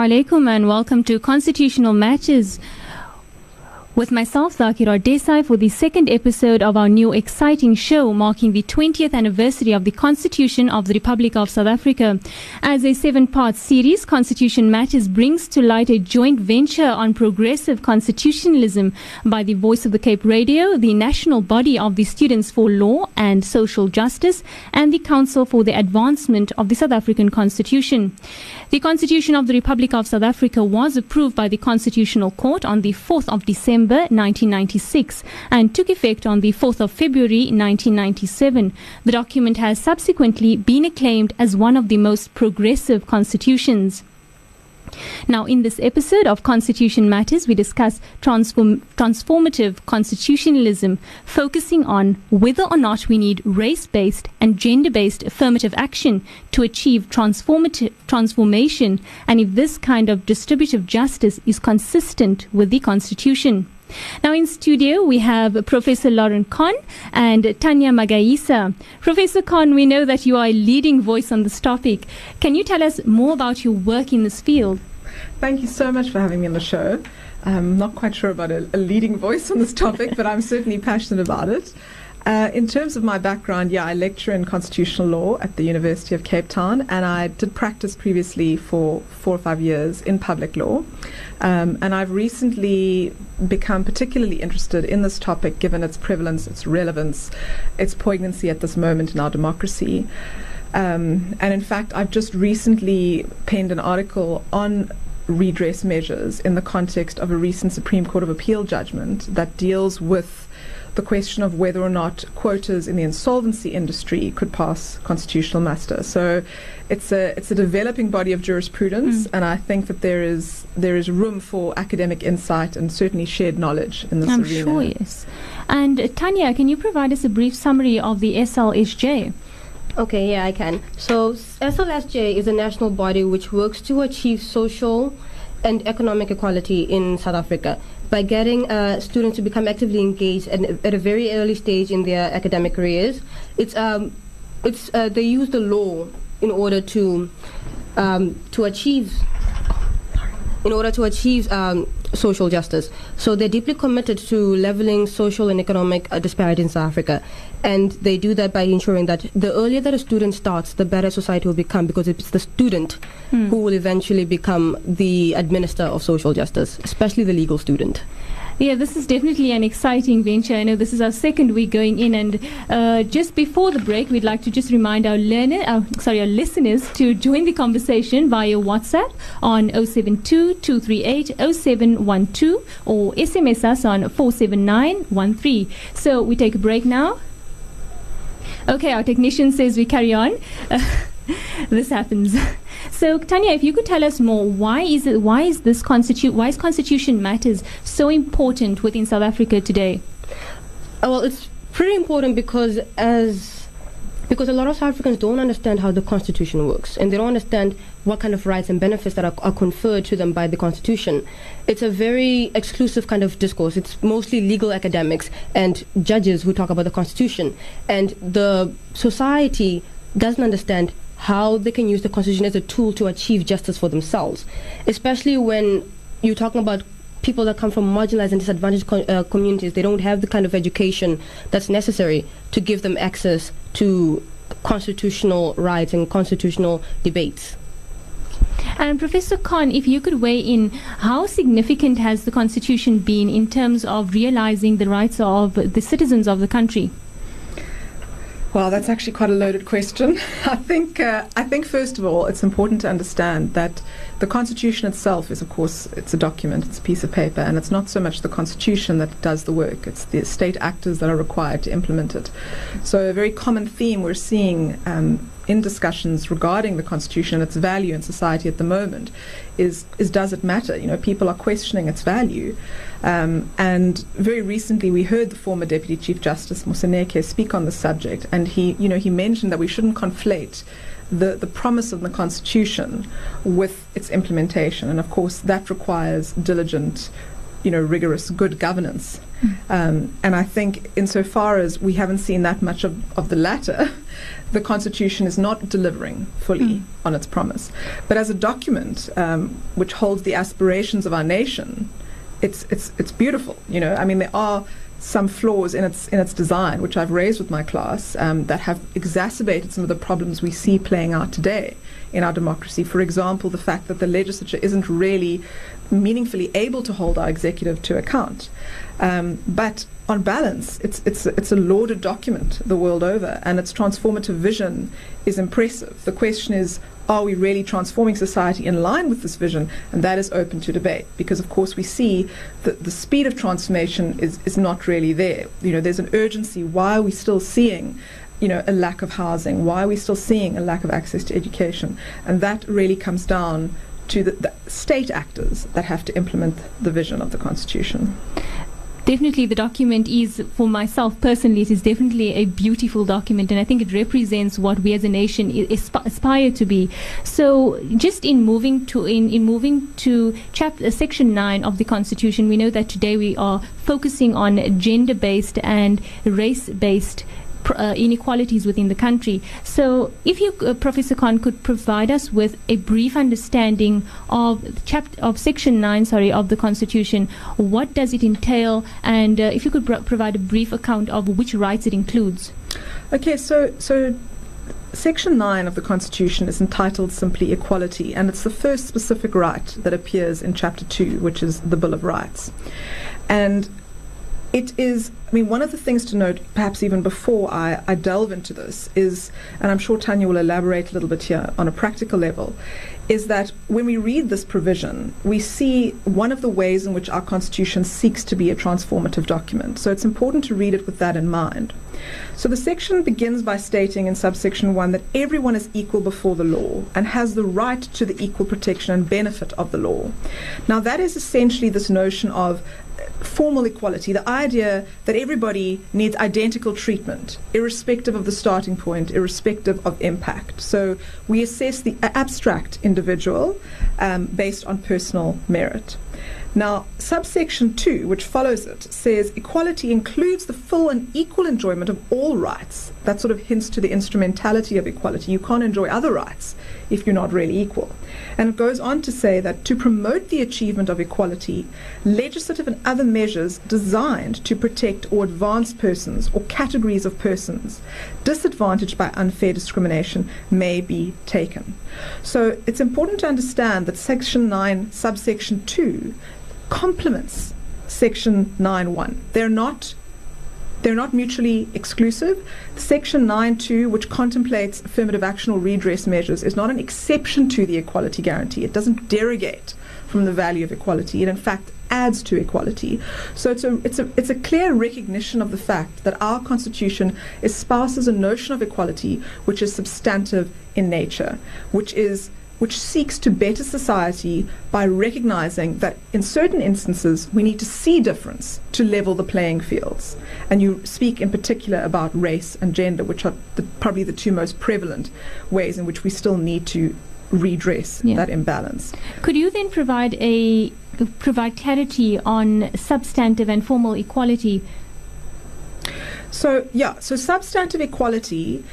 Alaikum and welcome to Constitutional Matters with myself, Zakira Desai, for the second episode of our new exciting show marking the 20th anniversary of the Constitution of the Republic of South Africa. As a seven part series, Constitution Matters brings to light a joint venture on progressive constitutionalism by the Voice of the Cape Radio, the national body of the Students for Law and Social Justice, and the Council for the Advancement of the South African Constitution. The Constitution of the Republic of South Africa was approved by the Constitutional Court on the 4th of December 1996 and took effect on the 4th of February 1997. The document has subsequently been acclaimed as one of the most progressive constitutions. Now, in this episode of Constitution Matters, we discuss transform- transformative constitutionalism, focusing on whether or not we need race based and gender based affirmative action to achieve transformative transformation, and if this kind of distributive justice is consistent with the Constitution. Now in studio we have Professor Lauren Kahn and Tanya Magaisa. Professor Kahn, we know that you are a leading voice on this topic. Can you tell us more about your work in this field? Thank you so much for having me on the show. I'm not quite sure about a, a leading voice on this topic, but I'm certainly passionate about it. Uh, in terms of my background, yeah, I lecture in constitutional law at the University of Cape Town, and I did practice previously for four or five years in public law. Um, and I've recently become particularly interested in this topic given its prevalence, its relevance, its poignancy at this moment in our democracy. Um, and in fact, I've just recently penned an article on redress measures in the context of a recent Supreme Court of Appeal judgment that deals with the question of whether or not quotas in the insolvency industry could pass constitutional muster. So it's a it's a developing body of jurisprudence, mm. and I think that there is there is room for academic insight and certainly shared knowledge in this I'm arena. sure, yes. And uh, Tanya, can you provide us a brief summary of the SLSJ? Okay, yeah, I can. So SLSJ is a national body which works to achieve social and economic equality in South Africa by getting uh, students to become actively engaged at, at, a very early stage in their academic careers. It's um, it's uh, they use the law in order to um, to achieve in order to achieve um, social justice. So they're deeply committed to leveling social and economic uh, disparity in South Africa. And they do that by ensuring that the earlier that a student starts, the better society will become because it's the student hmm. who will eventually become the administrator of social justice, especially the legal student. Yeah, this is definitely an exciting venture. I know this is our second week going in, and uh, just before the break, we'd like to just remind our learner, uh, sorry, our listeners to join the conversation via WhatsApp on 072 238 0712 or SMS us on 47913. So we take a break now. Okay, our technician says we carry on. this happens. So Tanya, if you could tell us more, why is it? Why is this constitute? Why is Constitution matters so important within South Africa today? Uh, well, it's pretty important because as because a lot of South Africans don't understand how the Constitution works, and they don't understand what kind of rights and benefits that are, are, conferred to them by the Constitution. It's a very exclusive kind of discourse. It's mostly legal academics and judges who talk about the Constitution, and the society doesn't understand how they can use the Constitution as a tool to achieve justice for themselves, especially when you're talking about people that come from marginalized and disadvantaged co- uh, communities. They don't have the kind of education that's necessary to give them access to constitutional rights and constitutional debates. And Professor Khan, if you could weigh in, how significant has the Constitution been in terms of realizing the rights of the citizens of the country? Well, that's actually quite a loaded question. I think uh, I think first of all, it's important to understand that the Constitution itself is, of course, it's a document, it's a piece of paper, and it's not so much the Constitution that does the work; it's the state actors that are required to implement it. So, a very common theme we're seeing um, in discussions regarding the Constitution and its value in society at the moment is is does it matter? You know, people are questioning its value. Um, and very recently, we heard the former Deputy Chief Justice Moseneke speak on the subject, and he, you know, he mentioned that we shouldn't conflate the, the promise of the Constitution with its implementation. And of course, that requires diligent you know, rigorous good governance. Um, and I think, insofar as we haven't seen that much of, of the latter, the Constitution is not delivering fully Mm. on its promise. But as a document um, which holds the aspirations of our nation, it's it's it's beautiful. You know, I mean, there are some flaws in its in its design, which I've raised with my class, um, that have exacerbated some of the problems we see playing out today in our democracy. For example, the fact that the legislature isn't really meaningfully able to hold our executive to account. Um, but on balance, it's it's it's a lauded document the world over, and its transformative vision is impressive. The question is, are we really transforming society in line with this vision? And that is open to debate because, of course, we see that the speed of transformation is, is not really there. You know, there's an urgency. Why are we still seeing, you know, a lack of housing? Why are we still seeing a lack of access to education? And that really comes down to the, the state actors that have to implement the vision of the Constitution. Definitely the document is for myself personally it is definitely a beautiful document and i think it represents what we as a nation asp- aspire to be. So just in moving to in, in moving to chapter uh, section 9 of the constitution we know that today we are focusing on gender based and race based pr- uh, inequalities within the country. So, if you, uh, Professor Khan, could provide us with a brief understanding of chapter of Section Nine, sorry, of the Constitution, what does it entail, and uh, if you could provide a brief account of which rights it includes. Okay, so so Section 9 of the Constitution is entitled simply Equality, and it's the first specific right that appears in Chapter 2, which is the Bill of Rights. And it is, I mean, one of the things to note, perhaps even before I, I delve into this, is, and I'm sure Tanya will elaborate a little bit here on a practical level, is that when we read this provision, we see one of the ways in which our Constitution seeks to be a transformative document. So it's important to read it with that in mind. So the section begins by stating in subsection 1 that everyone is equal before the law and has the right to the equal protection and benefit of the law. Now, that is essentially this notion of uh, formal equality, the idea that everybody needs identical treatment, irrespective of the starting point, irrespective of impact. So we assess the abstract individual um, based on personal merit. Now, subsection 2, which follows it, says equality includes the full and equal enjoyment of all rights. That sort of hints to the instrumentality of equality. You can't enjoy other rights if you're not really equal. And it goes on to say that to promote the achievement of equality, legislative and other measures designed to protect or advance persons or categories of persons disadvantaged by unfair discrimination may be taken. So it's important to understand that Section 9, subsection 2, complements Section 9.1. They're not they're not mutually exclusive. Section 9.2, which contemplates affirmative action or redress measures, is not an exception to the equality guarantee. It doesn't derogate from the value of equality. It, in fact, adds to equality. So it's a, it's a, it's a clear recognition of the fact that our Constitution espouses a notion of equality which is substantive in nature, which is which seeks to better society by recognizing that in certain instances we need to see difference to level the playing fields. And you speak in particular about race and gender, which are the, probably the two most prevalent ways in which we still need to redress Yeah. that imbalance. Could you then provide a provide clarity on substantive and formal equality? So yeah, so substantive equality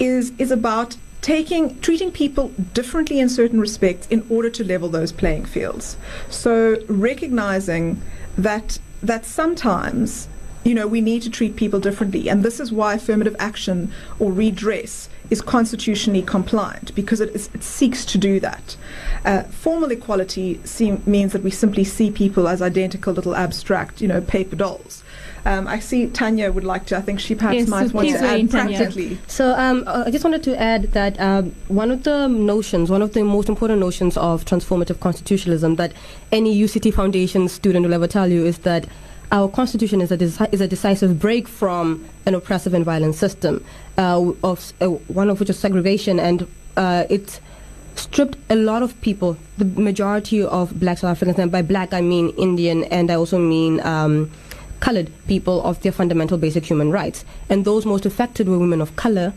is is about taking treating people differently in certain respects in order to level those playing fields. So recognizing that that sometimes you know we need to treat people differently and this is why affirmative action or redress is constitutionally compliant because it, is, it seeks to do that. Uh, formal equality seem, means that we simply see people as identical little abstract, you know, paper dolls. Um, I see Tanya would like to. I think she perhaps Yes, might so want to weigh in, add Tanya. practically. So um, uh, I just wanted to add that um, one of the notions, one of the most important notions of transformative constitutionalism that any UCT Foundation student will ever tell you is that our constitution is a, deci- is a decisive break from an oppressive and violent system, uh, of uh, one of which is segregation, and uh, it stripped a lot of people, the majority of black South Africans, and by black I mean Indian, and I also mean um, colored people of their fundamental basic human rights. And those most affected were women of color,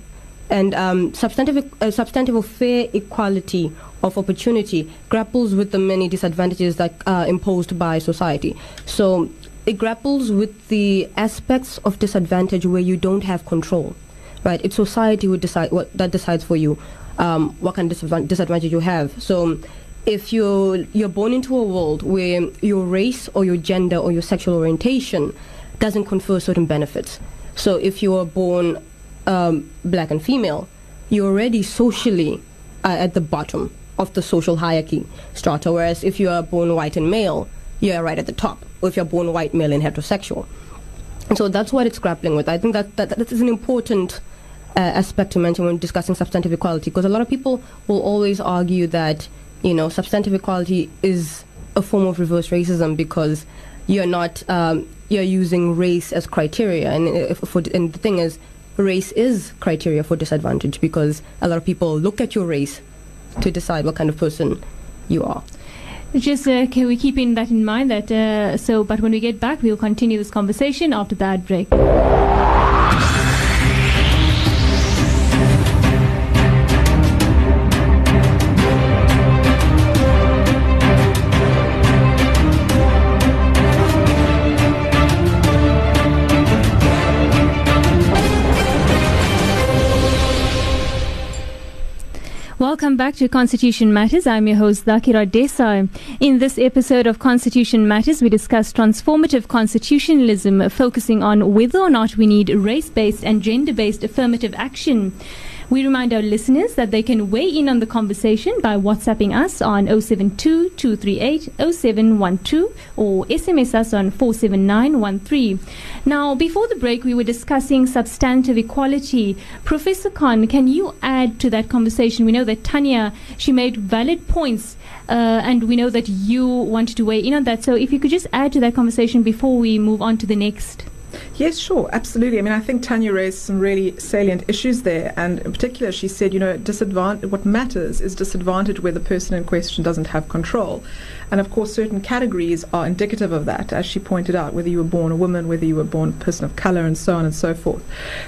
And um, substantive, uh, substantive or fair equality of opportunity grapples with the many disadvantages that are imposed by society. So it grapples with the aspects of disadvantage where you don't have control, right? It's society who decide what that decides for you um, what kind of disadvantage you have. So if you're you're born into a world where your race or your gender or your sexual orientation doesn't confer certain benefits. So if you are born um, black and female, you're already socially uh, at the bottom of the social hierarchy strata. Whereas if you are born white and male, you're right at the top. Or if you're born white, male, and heterosexual. And so that's what it's grappling with. I think that that, that is an important uh, aspect to mention when discussing substantive equality, because a lot of people will always argue that you know substantive equality is a form of reverse racism because you're not um, you're using race as criteria, and for, and the thing is, race is criteria for disadvantage because a lot of people look at your race to decide what kind of person you are. Just uh, can we keep in that in mind that uh, so but when we get back we'll continue this conversation after that break. Welcome back to Constitution Matters. I'm your host, Dhakira Desai. In this episode of Constitution Matters, we discuss transformative constitutionalism, focusing on whether or not we need race based and gender based affirmative action. We remind our listeners that they can weigh in on the conversation by WhatsApping us on 072 238 0712 or SMS us on 47913. Now, before the break, we were discussing substantive equality. Professor Khan, can you add to that conversation? We know that Tanya, she made valid points. Uh, and we know that you wanted to weigh in on that. So, if you could just add to that conversation before we move on to the next. Yes, sure, absolutely. I mean, I think Tanya raised some really salient issues there, and in particular, she said, you know, disadvantage. What matters is disadvantage where the person in question doesn't have control, and of course, certain categories are indicative of that, as she pointed out, whether you were born a woman, whether you were born a person of color, and so on and so forth.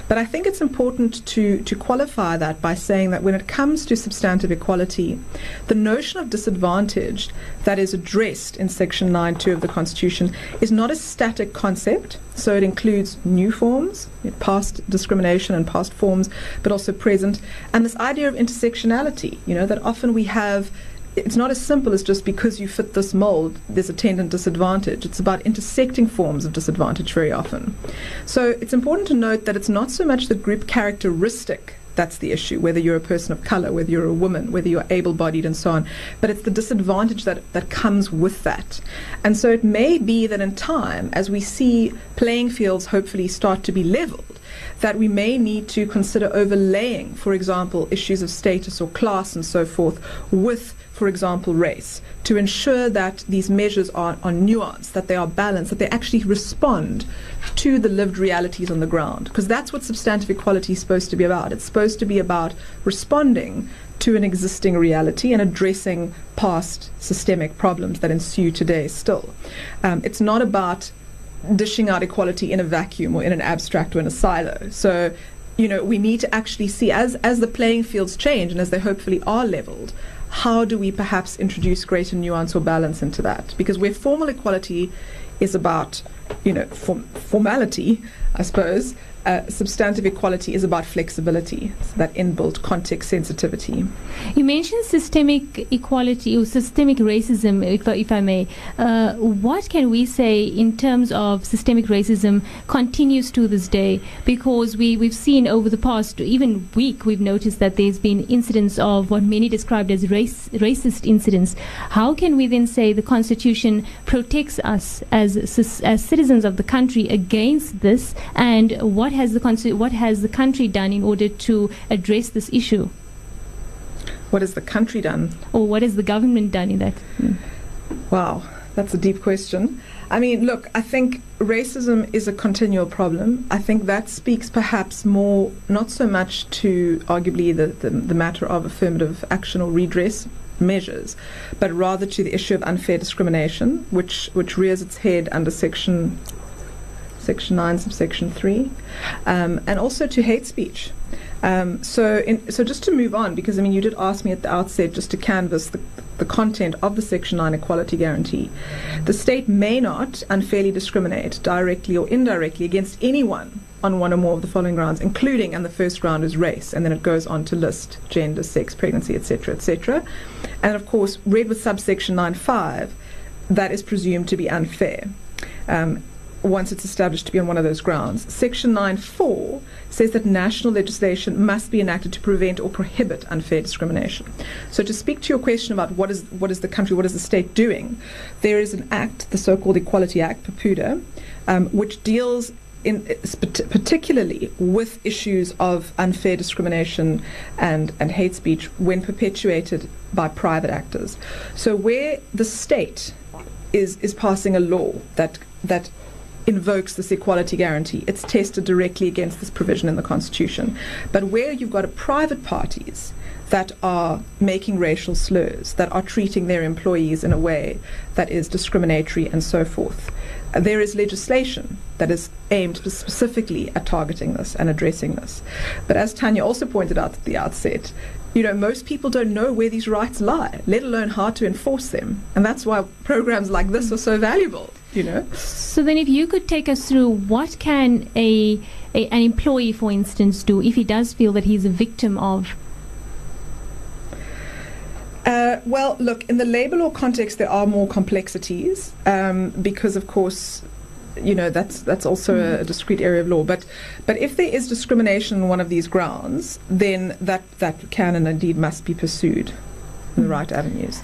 But I think it's important to to qualify that by saying that when it comes to substantive equality, the notion of disadvantage that is addressed in Section 9.2 of the Constitution is not a static concept. So it includes new forms, past discrimination and past forms, but also present. And this idea of intersectionality, you know, that often we have it's not as simple as just because you fit this mold, there's attendant disadvantage. It's about intersecting forms of disadvantage very often. So it's important to note that it's not so much the group characteristic that's the issue, whether you're a person of color, whether you're a woman, whether you're able bodied, and so on. But it's the disadvantage that, that comes with that. And so it may be that in time, as we see playing fields hopefully start to be leveled, that we may need to consider overlaying, for example, issues of status or class and so forth with for example, race, to ensure that these measures are, are nuanced, that they are balanced, that they actually respond to the lived realities on the ground. Because that's what substantive equality is supposed to be about. It's supposed to be about responding to an existing reality and addressing past systemic problems that ensue today still. Um, it's not about dishing out equality in a vacuum or in an abstract or in a silo. So you know, we need to actually see as as the playing fields change and as they hopefully are leveled, how do we perhaps introduce greater nuance or balance into that? Because where formal equality is about, you know, form- formality, I suppose, uh, substantive equality is about flexibility, so that inbuilt context sensitivity. You mentioned systemic equality or systemic racism, if, if I may. Uh, what can we say in terms of systemic racism continues to this day? Because we, we've seen over the past even week, we've noticed that there's been incidents of what many described as race, racist incidents. How can we then say the Constitution protects us as, as citizens of the country against this? And what what has the what has the country done in order to address this issue? What has the country done? Or what has the government done in that? Mm. Wow, that's a deep question. I mean, look, I think racism is a continual problem. I think that speaks perhaps more, not so much to arguably the, the, the matter of affirmative action or redress measures, but rather to the issue of unfair discrimination, which, which rears its head under Section Section 9, subsection 3, um, and also to hate speech. Um, so, in, so just to move on, because I mean, you did ask me at the outset just to canvass the, the content of the Section 9 Equality Guarantee. The state may not unfairly discriminate, directly or indirectly, against anyone on one or more of the following grounds, including, and the first ground is race, and then it goes on to list gender, sex, pregnancy, etc., etc. And of course, read with subsection 9.5, that is presumed to be unfair. Um, once it's established to be on one of those grounds. Section 9.4 says that national legislation must be enacted to prevent or prohibit unfair discrimination. So to speak to your question about what is what is the country, what is the state doing, there is an act, the so-called Equality Act, PEPUDA, um, which deals in, particularly with issues of unfair discrimination and, and hate speech when perpetuated by private actors. So where the state is, is passing a law that that invokes this equality guarantee. It's tested directly against this provision in the Constitution. But where you've got private parties that are making racial slurs, that are treating their employees in a way that is discriminatory and so forth, there is legislation that is aimed specifically at targeting this and addressing this. But as Tanya also pointed out at the outset, you know, most people don't know where these rights lie, let alone how to enforce them. And that's why programs like this are so valuable you know. So then, if you could take us through what can a, a an employee, for instance, do if he does feel that he's a victim of uh, well, look, in the labor law context, there are more complexities um, because, of course, you know that's that's also mm. a, discrete area of law. But but if there is discrimination on one of these grounds, then that that can and indeed must be pursued in the right avenues.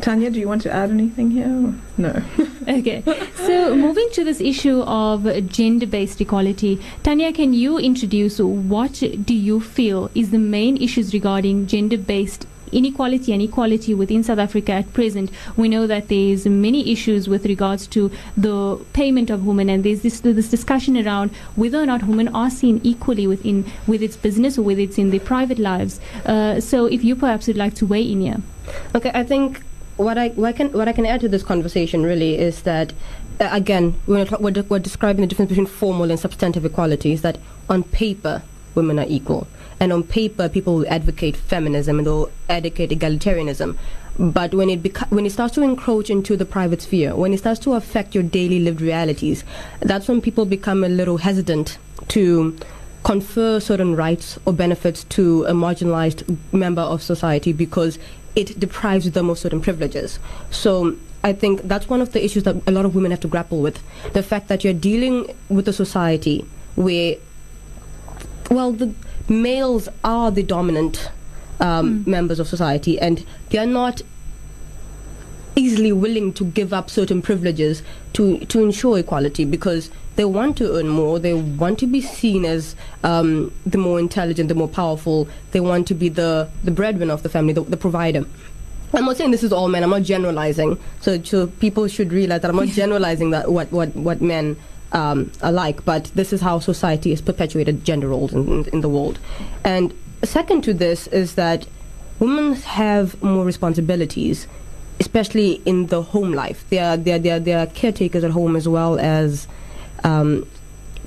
Tanya, do you want to add anything here? No. okay. So, moving to this issue of gender based equality, Tanya, can you introduce what do you feel is the main issues regarding gender based inequality and equality within South Africa at present. We know that there's many issues with regards to the payment of women, and there's this this discussion around whether or not women are seen equally within with its business or whether it's in their private lives. Uh, so, if you perhaps would like to weigh in here. Okay, I think what I what I can what I can add to this conversation really is that uh, again we're, we're, we're describing the difference between formal and substantive equality. Is that on paper women are equal, and on paper people will advocate feminism and they'll advocate egalitarianism. But when it beca- when it starts to encroach into the private sphere, when it starts to affect your daily lived realities, that's when people become a little hesitant to confer certain rights or benefits to a marginalized member of society because it deprives them of certain privileges. So I think that's one of the issues that a lot of women have to grapple with. The fact that you're dealing with a society where, well, the males are the dominant um, mm. members of society and they're not easily willing to give up certain privileges to, to ensure equality because they want to earn more. They want to be seen as um, the more intelligent, the more powerful. They want to be the, the breadwinner of the family, the, the provider. I'm not saying this is all men. I'm not generalizing. So, so people should realize that I'm not generalizing that what what what men um, are like. But this is how society has perpetuated gender roles in, in, in the world. And second to this is that women have more responsibilities, especially in the home life. They are they are, they are, they are caretakers at home as well as um,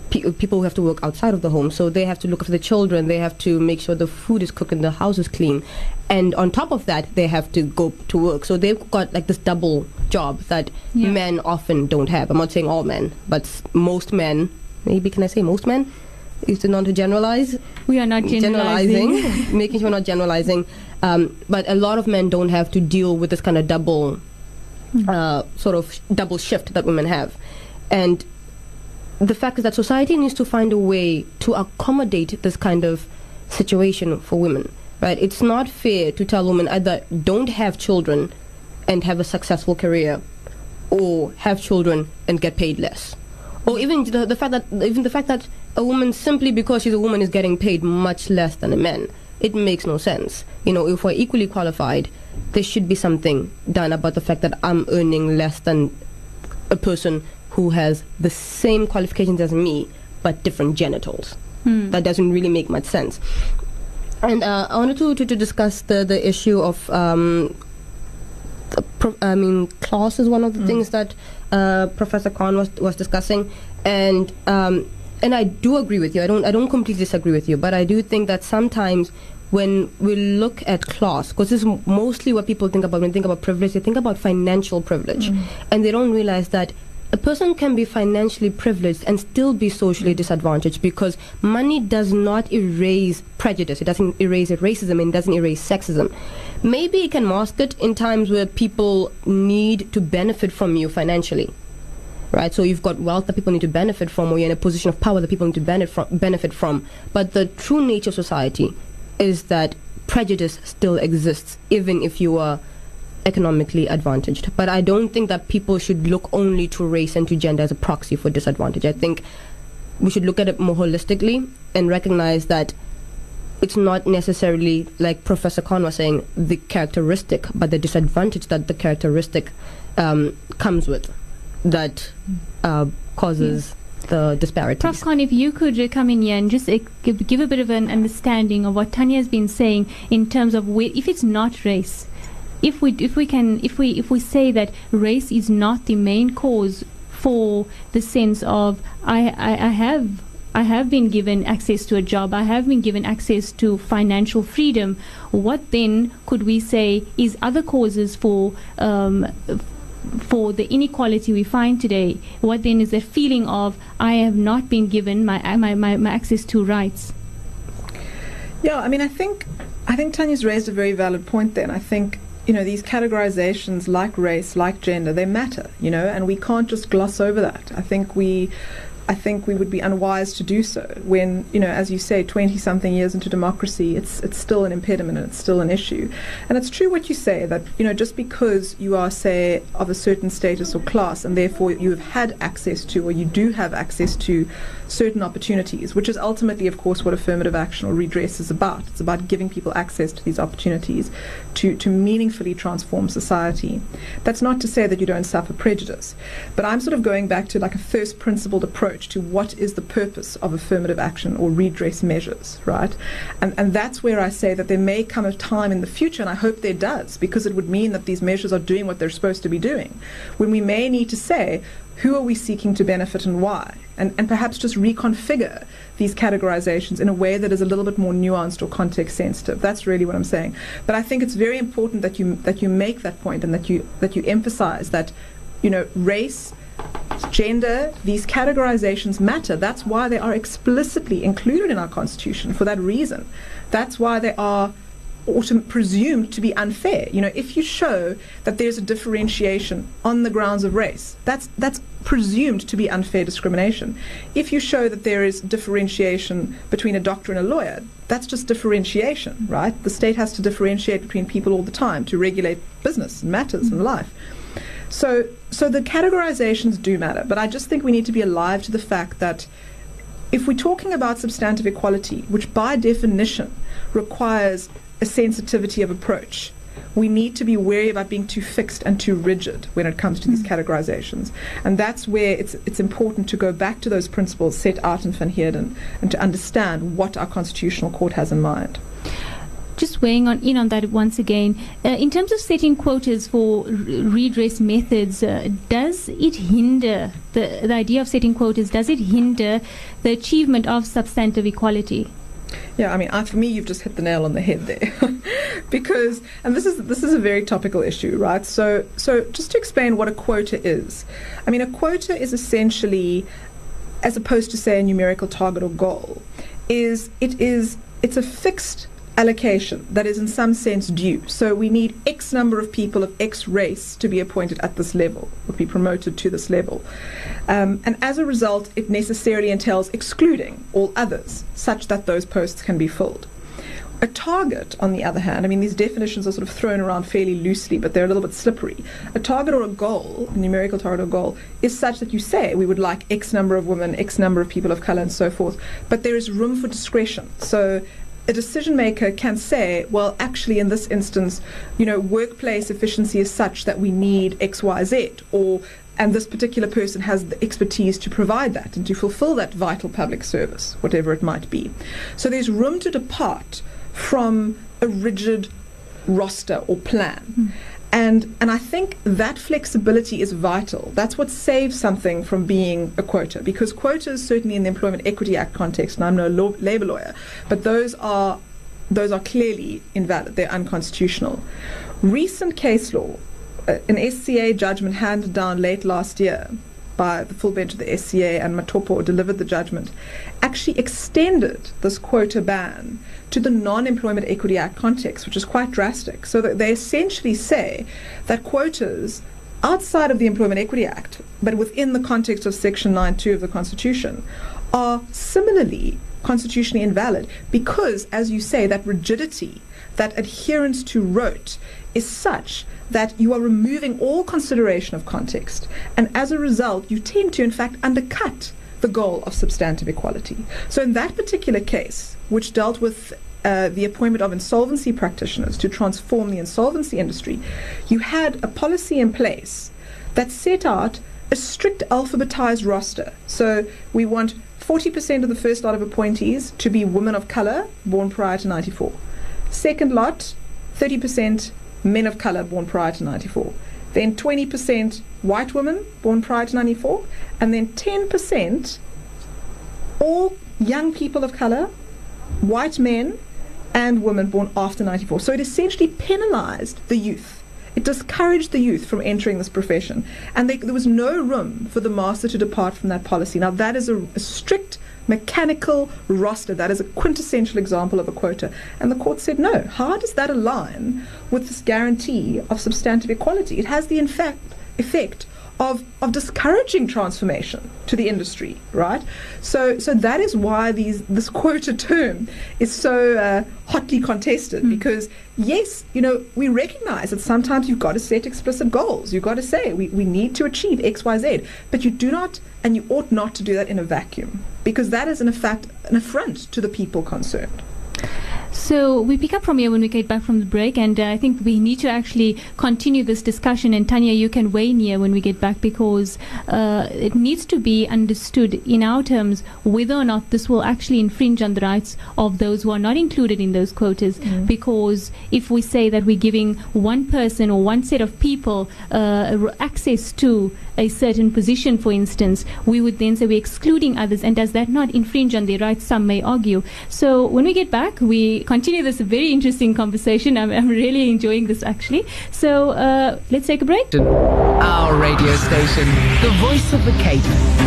pe- people who have to work outside of the home. So they have to look after the children. They have to make sure the food is cooked and the house is clean. And on top of that, they have to go to work. So they've got like this double job that yeah. men often don't have. I'm not saying all men, but most men. Maybe can I say most men? Is to not to generalize. We are not generalizing. generalizing making sure we're not generalizing. Um, but a lot of men don't have to deal with this kind of double, mm. uh, sort of double shift that women have, and the fact is that society needs to find a way to accommodate this kind of situation for women. Right? It's not fair to tell women either don't have children and have a successful career, or have children and get paid less, or even the, the fact that even the fact that a woman simply because she's a woman is getting paid much less than a man. It makes no sense. You know, if we're equally qualified, there should be something done about the fact that I'm earning less than a person who has the same qualifications as me but different genitals. Mm. That doesn't really make much sense. And uh, I wanted to, to, to, discuss the, the issue of, um, pro- I mean, class is one of the mm. things that uh, Professor Khan was, was discussing. And um, and I do agree with you. I don't I don't completely disagree with you, but I do think that sometimes when we look at class, because this is mostly what people think about when they think about privilege, they think about financial privilege, and they don't realize that a person can be financially privileged and still be socially disadvantaged because money does not erase prejudice. It doesn't erase racism and it doesn't erase sexism. Maybe it can mask it in times where people need to benefit from you financially right? So you've got wealth that people need to benefit from, or you're in a position of power that people need to benefit from. Benefit from. But the true nature of society is that prejudice still exists, even if you are economically advantaged. But I don't think that people should look only to race and to gender as a proxy for disadvantage. I think we should look at it more holistically and recognize that it's not necessarily like Professor Khan was saying the characteristic, but the disadvantage that the characteristic um, comes with that uh, causes the disparities. Prof. Khan, if you could uh, come in here and just uh, give, give a bit of an understanding of what Tanya has been saying in terms of where, if it's not race, if we if we can if we if we say that race is not the main cause for the sense of I, I, I have I have been given access to a job, I have been given access to financial freedom. What then could we say is other causes for um, for the inequality we find today? What then is the feeling of I have not been given my my, my, my access to rights? Yeah, I mean, I think I think Tanya's raised a very valid point there, I think you know these categorizations like race, like gender, they matter, you know, and we can't just gloss over that. I think we I think we would be unwise to do so when, you know, as you say, 20 something years into democracy, it's, it's still an impediment and it's still an issue. And it's true what you say that, you know, just because you are, say, of a certain status or class and therefore you have had access to or you do have access to certain opportunities, which is ultimately, of course, what affirmative action or redress is about. It's about giving people access to these opportunities to, to meaningfully transform society. That's not to say that you don't suffer prejudice, but I'm sort of going back to like a first principled approach to what is the purpose of affirmative action or redress measures, right? And, and that's where I say that there may come a time in the future, and I hope there does, because it would mean that these measures are doing what they're supposed to be doing, when we may need to say, who are we seeking to benefit and why? And, and perhaps just reconfigure these categorizations in a way that is a little bit more nuanced or context sensitive. That's really what I'm saying. But I think it's very important that you that you make that point and that you that you emphasize that, you know, race, gender, these categorizations matter. That's why they are explicitly included in our constitution for that reason. That's why they are autom- presumed to be unfair. You know, if you show that there's a differentiation on the grounds of race, that's that's presumed to be unfair discrimination. If you show that there is differentiation between a doctor and a lawyer, that's just differentiation, right? The state has to differentiate between people all the time to regulate business and matters mm-hmm. and life. So, so the categorizations do matter, but I just think we need to be alive to the fact that if we're talking about substantive equality, which by definition requires a sensitivity of approach, we need to be wary about being too fixed and too rigid when it comes to these mm. categorizations. And that's where it's, it's important to go back to those principles set out in Van Heerden and to understand what our constitutional court has in mind just weighing on in on that once again. Uh, in terms of setting quotas for redress methods, uh, does it hinder the the idea of setting quotas? Does it hinder the achievement of substantive equality? Yeah, I mean, I, for me, you've just hit the nail on the head there, because, and this is this is a very topical issue, right? So, so just to explain what a quota is, I mean, a quota is essentially, as opposed to say a numerical target or goal, is it is it's a fixed allocation that is in some sense due. So we need X number of people of X race to be appointed at this level, or be promoted to this level. Um, and as a result, it necessarily entails excluding all others, such that those posts can be filled. A target, on the other hand, I mean, these definitions are sort of thrown around fairly loosely, but they're a little bit slippery. A target or a goal, a numerical target or goal, is such that you say we would like X number of women, X number of people of color, and so forth, but there is room for discretion. So a decision maker can say, well, actually, in this instance, you know, workplace efficiency is such that we need X, Y, Z, or and this particular person has the expertise to provide that and to fulfill that vital public service, whatever it might be. So there's room to depart from a rigid roster or plan. Mm. And, and I think that flexibility is vital. That's what saves something from being a quota, because quotas, certainly in the Employment Equity Act context, and I'm no law, labor lawyer, but those are, those are clearly invalid. They're unconstitutional. Recent case law, uh, an SCA judgment handed down late last year by the full bench of the SCA and Mathopo delivered the judgment, actually extended this quota ban to the Non Employment Equity Act context, which is quite drastic. So that they essentially say that quotas outside of the Employment Equity Act, but within the context of Section 9.2 of the Constitution, are similarly constitutionally invalid because, as you say, that rigidity, that adherence to rote is such that you are removing all consideration of context. And as a result, you tend to, in fact, undercut the goal of substantive equality. So, in that particular case, which dealt with uh, the appointment of insolvency practitioners to transform the insolvency industry, you had a policy in place that set out a strict alphabetized roster. So, we want 40% of the first lot of appointees to be women of color born prior to 94. Second lot, 30% men of color born prior to 94. Then 20% white women born prior to 94. And then 10% all young people of color, white men, and women born after 94. So it essentially penalized the youth. It discouraged the youth from entering this profession. And they, there was no room for the master to depart from that policy. Now, that is a, a strict mechanical roster. That is a quintessential example of a quota. And the court said, no. How does that align with this guarantee of substantive equality? It has the in fact, effect of, of discouraging transformation to the industry, right? So, so that is why these this quota term is so uh, hotly contested mm. because yes, you know, we recognize that sometimes you've got to set explicit goals. You've got to say we, we need to achieve X, Y, Z, but you do not and you ought not to do that in a vacuum because that is in effect, an affront to the people concerned. So we pick up from here when we get back from the break, and uh, I think we need to actually continue this discussion. And Tanya, you can weigh in here when we get back because uh, it needs to be understood in our terms whether or not this will actually infringe on the rights of those who are not included in those quotas. Mm. Because if we say that we're giving one person or one set of people uh, access to a certain position, for instance, we would then say we're excluding others, and does that not infringe on their rights? Some may argue. So when we get back, we continue this very interesting conversation. I'm, I'm really enjoying this actually. So uh, let's take a break. Our radio station, the voice of the Cape.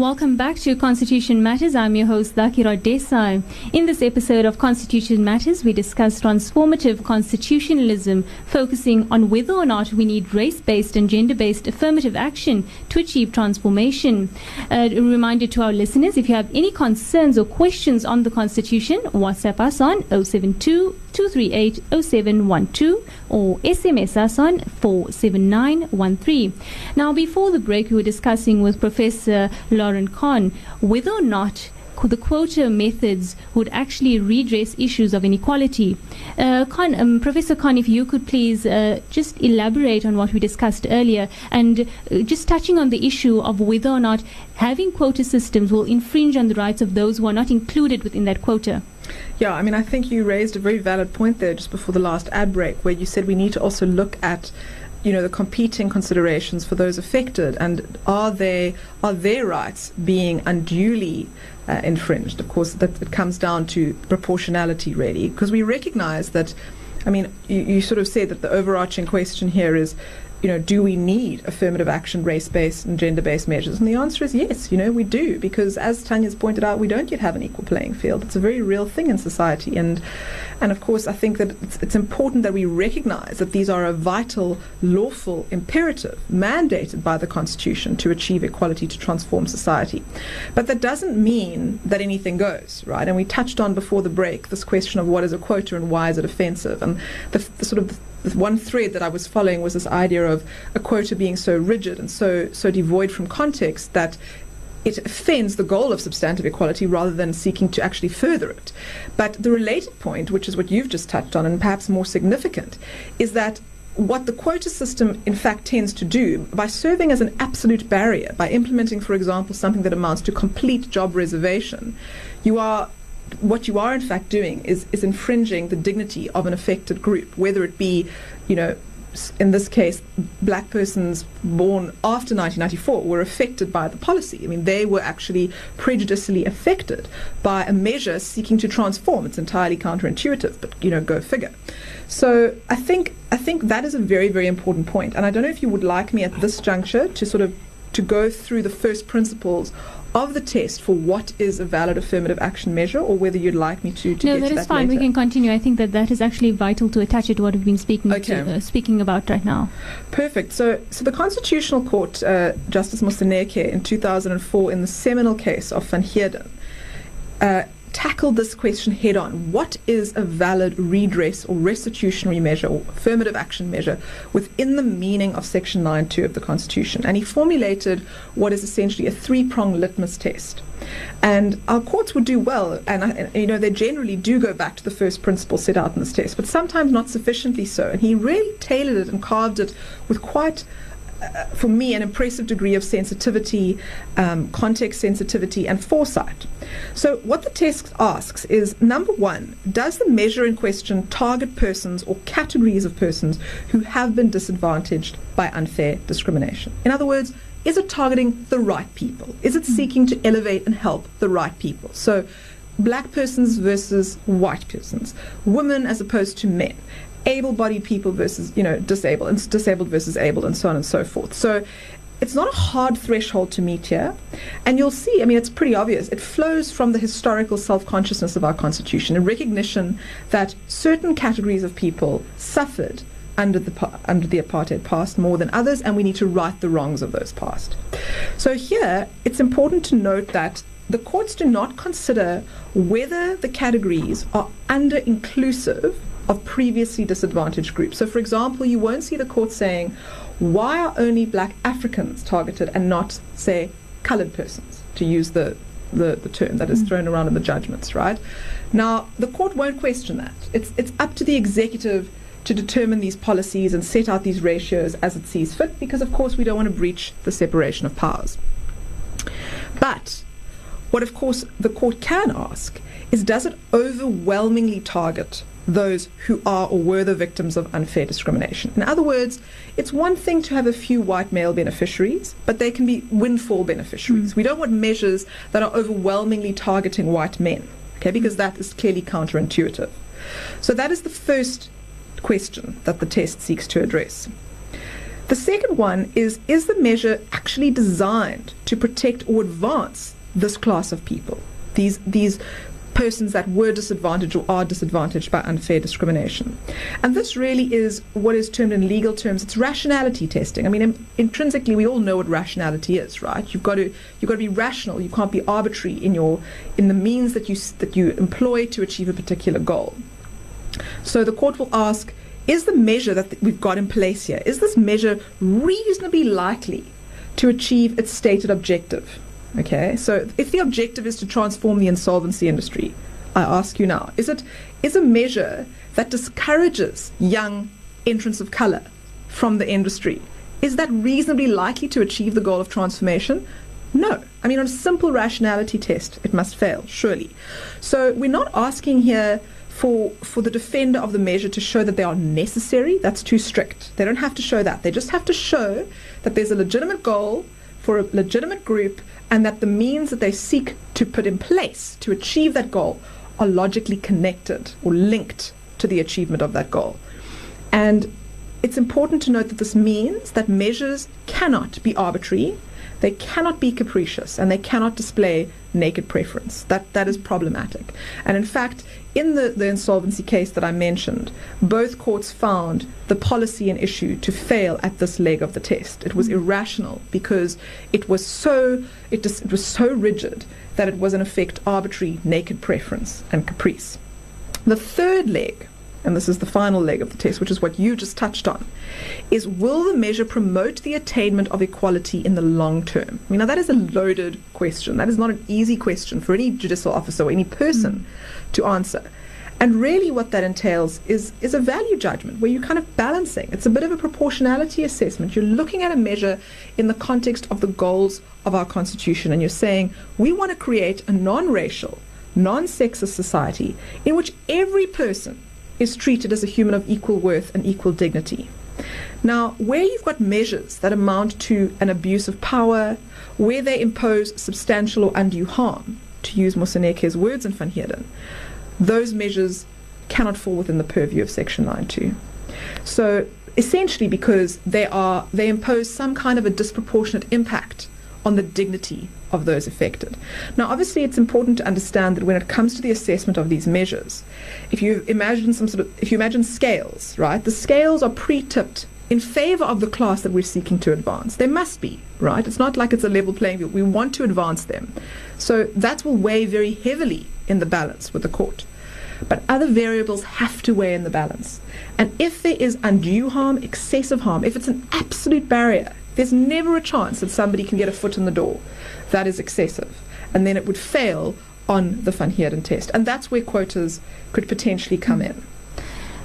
Welcome back to Constitution Matters. I'm your host, Dakira Desai. In this episode of Constitution Matters, we discuss transformative constitutionalism, focusing on whether or not we need race based and gender based affirmative action to achieve transformation. A reminder to our listeners if you have any concerns or questions on the Constitution, WhatsApp us on 072 238 0712 or SMS us on 47913. Now, before the break, we were discussing with Professor Lauren Kahn whether or not the quota methods would actually redress issues of inequality. Uh, Kahn, um, Professor Kahn, if you could please uh, just elaborate on what we discussed earlier and uh, just touching on the issue of whether or not having quota systems will infringe on the rights of those who are not included within that quota. Yeah, I mean, I think you raised a very valid point there just before the last ad break, where you said we need to also look at you know the competing considerations for those affected and are they are their rights being unduly uh, infringed? Of course that it comes down to proportionality really because we recognize that I mean you, you sort of said that the overarching question here is you know, do we need affirmative action, race-based and gender-based measures? And the answer is yes, you know, we do, because as Tanya's pointed out, we don't yet have an equal playing field. It's a very real thing in society. And, and of course, I think that it's, it's important that we recognize that these are a vital, lawful imperative mandated by the Constitution to achieve equality, to transform society. But that doesn't mean that anything goes, right? And we touched on before the break this question of what is a quota and why is it offensive? And the, the sort of one thread that I was following was this idea of a quota being so rigid and so so devoid from context that it offends the goal of substantive equality rather than seeking to actually further it. But the related point, which is what you've just touched on, and perhaps more significant, is that what the quota system in fact tends to do by serving as an absolute barrier, by implementing, for example, something that amounts to complete job reservation, you are what you are in fact doing is, is infringing the dignity of an affected group, whether it be, you know, in this case, black persons born after 1994 were affected by the policy. I mean, they were actually prejudicially affected by a measure seeking to transform. It's entirely counterintuitive, but you know, go figure. So I think I think that is a very very important point. And I don't know if you would like me at this juncture to sort of to go through the first principles of the test for what is a valid affirmative action measure, or whether you'd like me to. to no, get that to is that fine. Later. We can continue. I think that that is actually vital to attach it to what we've been speaking Okay. to, uh, speaking about right now. Perfect. So, so the Constitutional Court, uh, Justice Moseneke, in 2004, in the seminal case of Van Heerden, uh, tackled this question head on. What is a valid redress or restitutionary measure or affirmative action measure within the meaning of Section 9.2 of the Constitution? And he formulated what is essentially a three prong litmus test. And our courts would do well, and, and, you know they generally do go back to the first principle set out in this test, but sometimes not sufficiently so. And he really tailored it and carved it with quite uh, for me, an impressive degree of sensitivity, um, context sensitivity, and foresight. So, what the test asks is number one, does the measure in question target persons or categories of persons who have been disadvantaged by unfair discrimination? In other words, is it targeting the right people? Is it seeking to elevate and help the right people? So, black persons versus white persons, women as opposed to men, able-bodied people versus you know disabled, and disabled versus able, and so on and so forth. So it's not a hard threshold to meet here, and you'll see. I mean, it's pretty obvious. It flows from the historical self-consciousness of our constitution, a recognition that certain categories of people suffered under the under the apartheid past more than others, and we need to right the wrongs of those past. So here, it's important to note that the courts do not consider whether the categories are under inclusive of previously disadvantaged groups. So, for example, you won't see the court saying, why are only black Africans targeted and not, say, colored persons, to use the, the, the term that is mm-hmm. thrown around in the judgments, right? Now, the court won't question that. It's, it's up to the executive to determine these policies and set out these ratios as it sees fit, because, of course, we don't want to breach the separation of powers. But what, of course, the court can ask is does it overwhelmingly target those who are or were the victims of unfair discrimination? In other words, it's one thing to have a few white male beneficiaries, but they can be windfall beneficiaries. Hmm. We don't want measures that are overwhelmingly targeting white men, okay, because hmm. that is clearly counterintuitive. So that is the first question that the test seeks to address. The second one is Is the measure actually designed to protect or advance this class of people? These, these persons that were disadvantaged or are disadvantaged by unfair discrimination. And this really is what is termed in legal terms it's rationality testing. I mean in, intrinsically we all know what rationality is, right? You've got to you've got to be rational. You can't be arbitrary in your in the means that you that you employ to achieve a particular goal. So the court will ask is the measure that th- we've got in place here is this measure reasonably likely to achieve its stated objective? Okay, so if the objective is to transform the insolvency industry, I ask you now, is it is a measure that discourages young entrants of color from the industry? Is that reasonably likely to achieve the goal of transformation? No. I mean, on a simple rationality test, it must fail, surely. So we're not asking here for for the defender of the measure to show that they are necessary. That's too strict. They don't have to show that. They just have to show that there's a legitimate goal for a legitimate group and that the means that they seek to put in place to achieve that goal are logically connected or linked to the achievement of that goal. And it's important to note that this means that measures cannot be arbitrary, they cannot be capricious, and they cannot display naked preference. That that is problematic. And in fact, in the, the insolvency case that I mentioned, both courts found the policy and issue to fail at this leg of the test. It was hmm. irrational because it was so it, just, it was so rigid that it was in effect arbitrary, naked preference and caprice. The third leg and this is the final leg of the test, which is what you just touched on, is will the measure promote the attainment of equality in the long term? I mean, now that is a loaded question. That is not an easy question for any judicial officer or any person mm. to answer. And really, what that entails is, is a value judgment where you're kind of balancing. It's a bit of a proportionality assessment. You're looking at a measure in the context of the goals of our Constitution, and you're saying, we want to create a non racial, non sexist society in which every person is treated as a human of equal worth and equal dignity. Now, where you've got measures that amount to an abuse of power, where they impose substantial or undue harm, to use Moseneke's words in Van Heerden, those measures cannot fall within the purview of Section 9.2. So essentially because they are they impose some kind of a disproportionate impact on the dignity of those affected. Now, obviously, it's important to understand that when it comes to the assessment of these measures, if you imagine some sort of, if you imagine scales, right, the scales are pre-tipped in favor of the class that we're seeking to advance. They must be, right? It's not like it's a level playing field. We want to advance them. So that will weigh very heavily in the balance with the court. But other variables have to weigh in the balance. And if there is undue harm, excessive harm, if it's an absolute barrier, there's never a chance that somebody can get a foot in the door. That is excessive. And then it would fail on the Van Heerden test. And that's where quotas could potentially come in.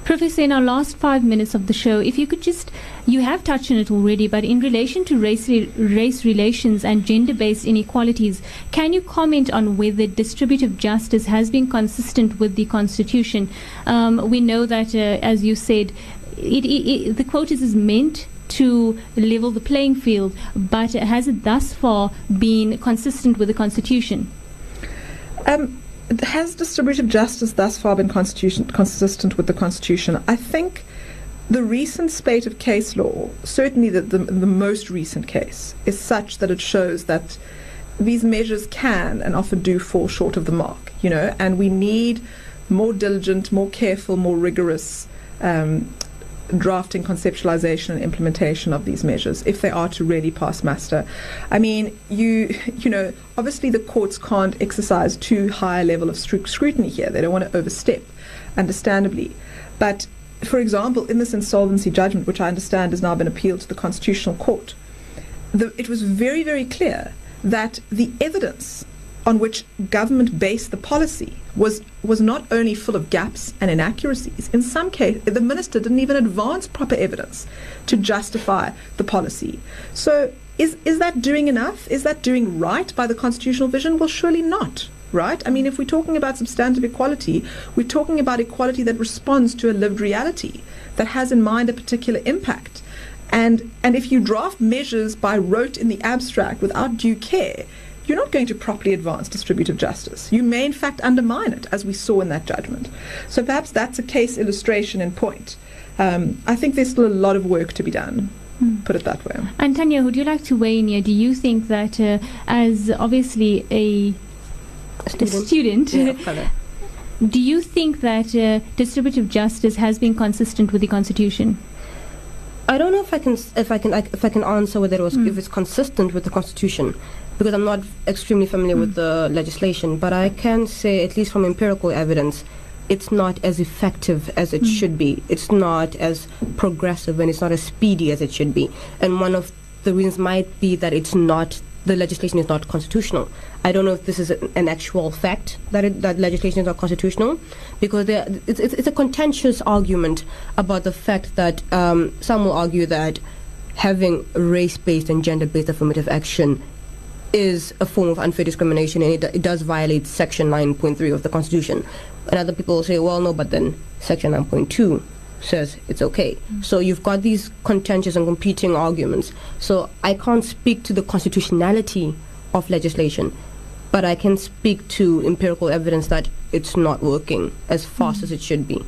Professor, in our last five minutes of the show, if you could just, you have touched on it already, but in relation to race, race relations and gender based inequalities, can you comment on whether distributive justice has been consistent with the Constitution? Um, we know that, uh, as you said, it, it, it, the quotas is meant to level the playing field, but has it thus far been consistent with the Constitution? Um, has distributive justice thus far been consistent with the Constitution? I think the recent spate of case law, certainly the, the, the, most recent case, is such that it shows that these measures can and often do fall short of the mark, you know, and we need more diligent, more careful, more rigorous um, drafting, conceptualization, and implementation of these measures if they are to really pass muster. I mean, you you know, obviously the courts can't exercise too high a level of scrutiny here. They don't want to overstep, understandably. But for example, in this insolvency judgment, which I understand has now been appealed to the Constitutional Court, the, it was very, very clear that the evidence on which government based the policy was was not only full of gaps and inaccuracies. In some cases, the minister didn't even advance proper evidence to justify the policy. So, is is that doing enough? Is that doing right by the constitutional vision? Well, surely not. Right? I mean, if we're talking about substantive equality, we're talking about equality that responds to a lived reality, that has in mind a particular impact. And, and if you draft measures by rote in the abstract without due care, you're not going to properly advance distributive justice. You may, in fact, undermine it, as we saw in that judgment. So perhaps that's a case illustration in point. Um, I think there's still a lot of work to be done. Hmm. Put it that way. And Tanya, would you like to weigh in here? Do you think that, uh, as obviously a student, student yeah, do you think that uh, distributive justice has been consistent with the Constitution? I don't know if I can if I can if I can answer whether it was mm. if it's consistent with the Constitution because I'm not extremely familiar mm. with the legislation, but I can say, at least from empirical evidence, it's not as effective as it mm. should be. It's not as progressive and it's not as speedy as it should be. And one of the reasons might be that it's not the legislation is not constitutional. I don't know if this is an actual fact that it, that legislation is not constitutional, because it's, it's, it's, a contentious argument about the fact that um, some will argue that having race-based and gender-based affirmative action is a form of unfair discrimination and it, it does violate Section 9.3 of the Constitution. And other people say, well, no, but then Section 9.2 says it's okay. Mm-hmm. So you've got these contentious and competing arguments. So I can't speak to the constitutionality of legislation, but I can speak to empirical evidence that it's not working as fast mm-hmm. as it should be.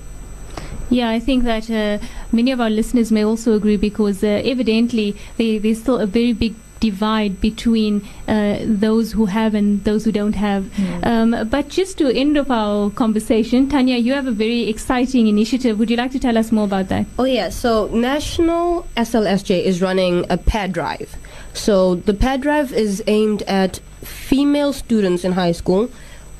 Yeah, I think that uh, many of our listeners may also agree because uh, evidently they, there's still a very big divide between uh, those who have and those who don't have. Mm. Um, but just to end of our conversation, Tanya, you have a very exciting initiative. Would you like to tell us more about that? Oh, yeah. So, National SLSJ is running a pad drive. So, the pad drive is aimed at female students in high school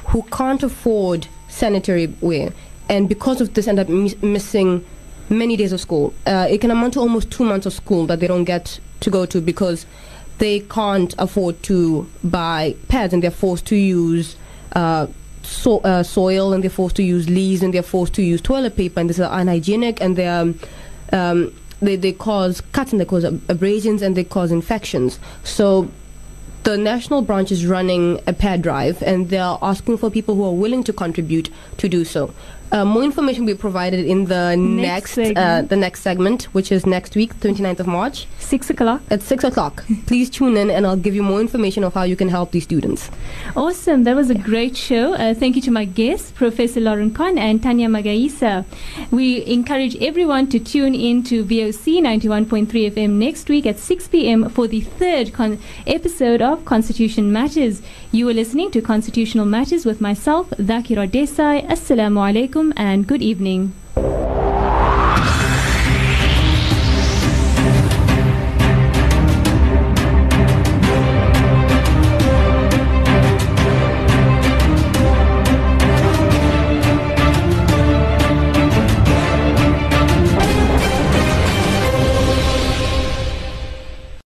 who can't afford sanitary wear and because of this, end up mis- missing many days of school. Uh, it can amount to almost two months of school that they don't get to go to because they can't afford to buy pads and they're forced to use uh, so, uh, soil and they're forced to use leaves and they're forced to use toilet paper and this is unhygienic and they're um, um, they, they cause cuts and they cause abrasions and they cause infections. So the national branch is running a pad drive and they are asking for people who are willing to contribute to do so. Uh, more information will be provided in the Next next, uh, segment. the next segment, which is next week, 29th of March Six o'clock. at 6 o'clock. Please tune in and I'll give you more information of how you can help these students. Awesome. That was a great show. Uh, thank you to my guests, Professor Lauren Khan and Tanya Magaisa. We encourage everyone to tune in to VOC 91.3 FM next week at 6 p.m. for the third con- episode of Constitution Matters. You are listening to Constitutional Matters with myself, Dhakira Desai. Assalamu alaikum and good evening.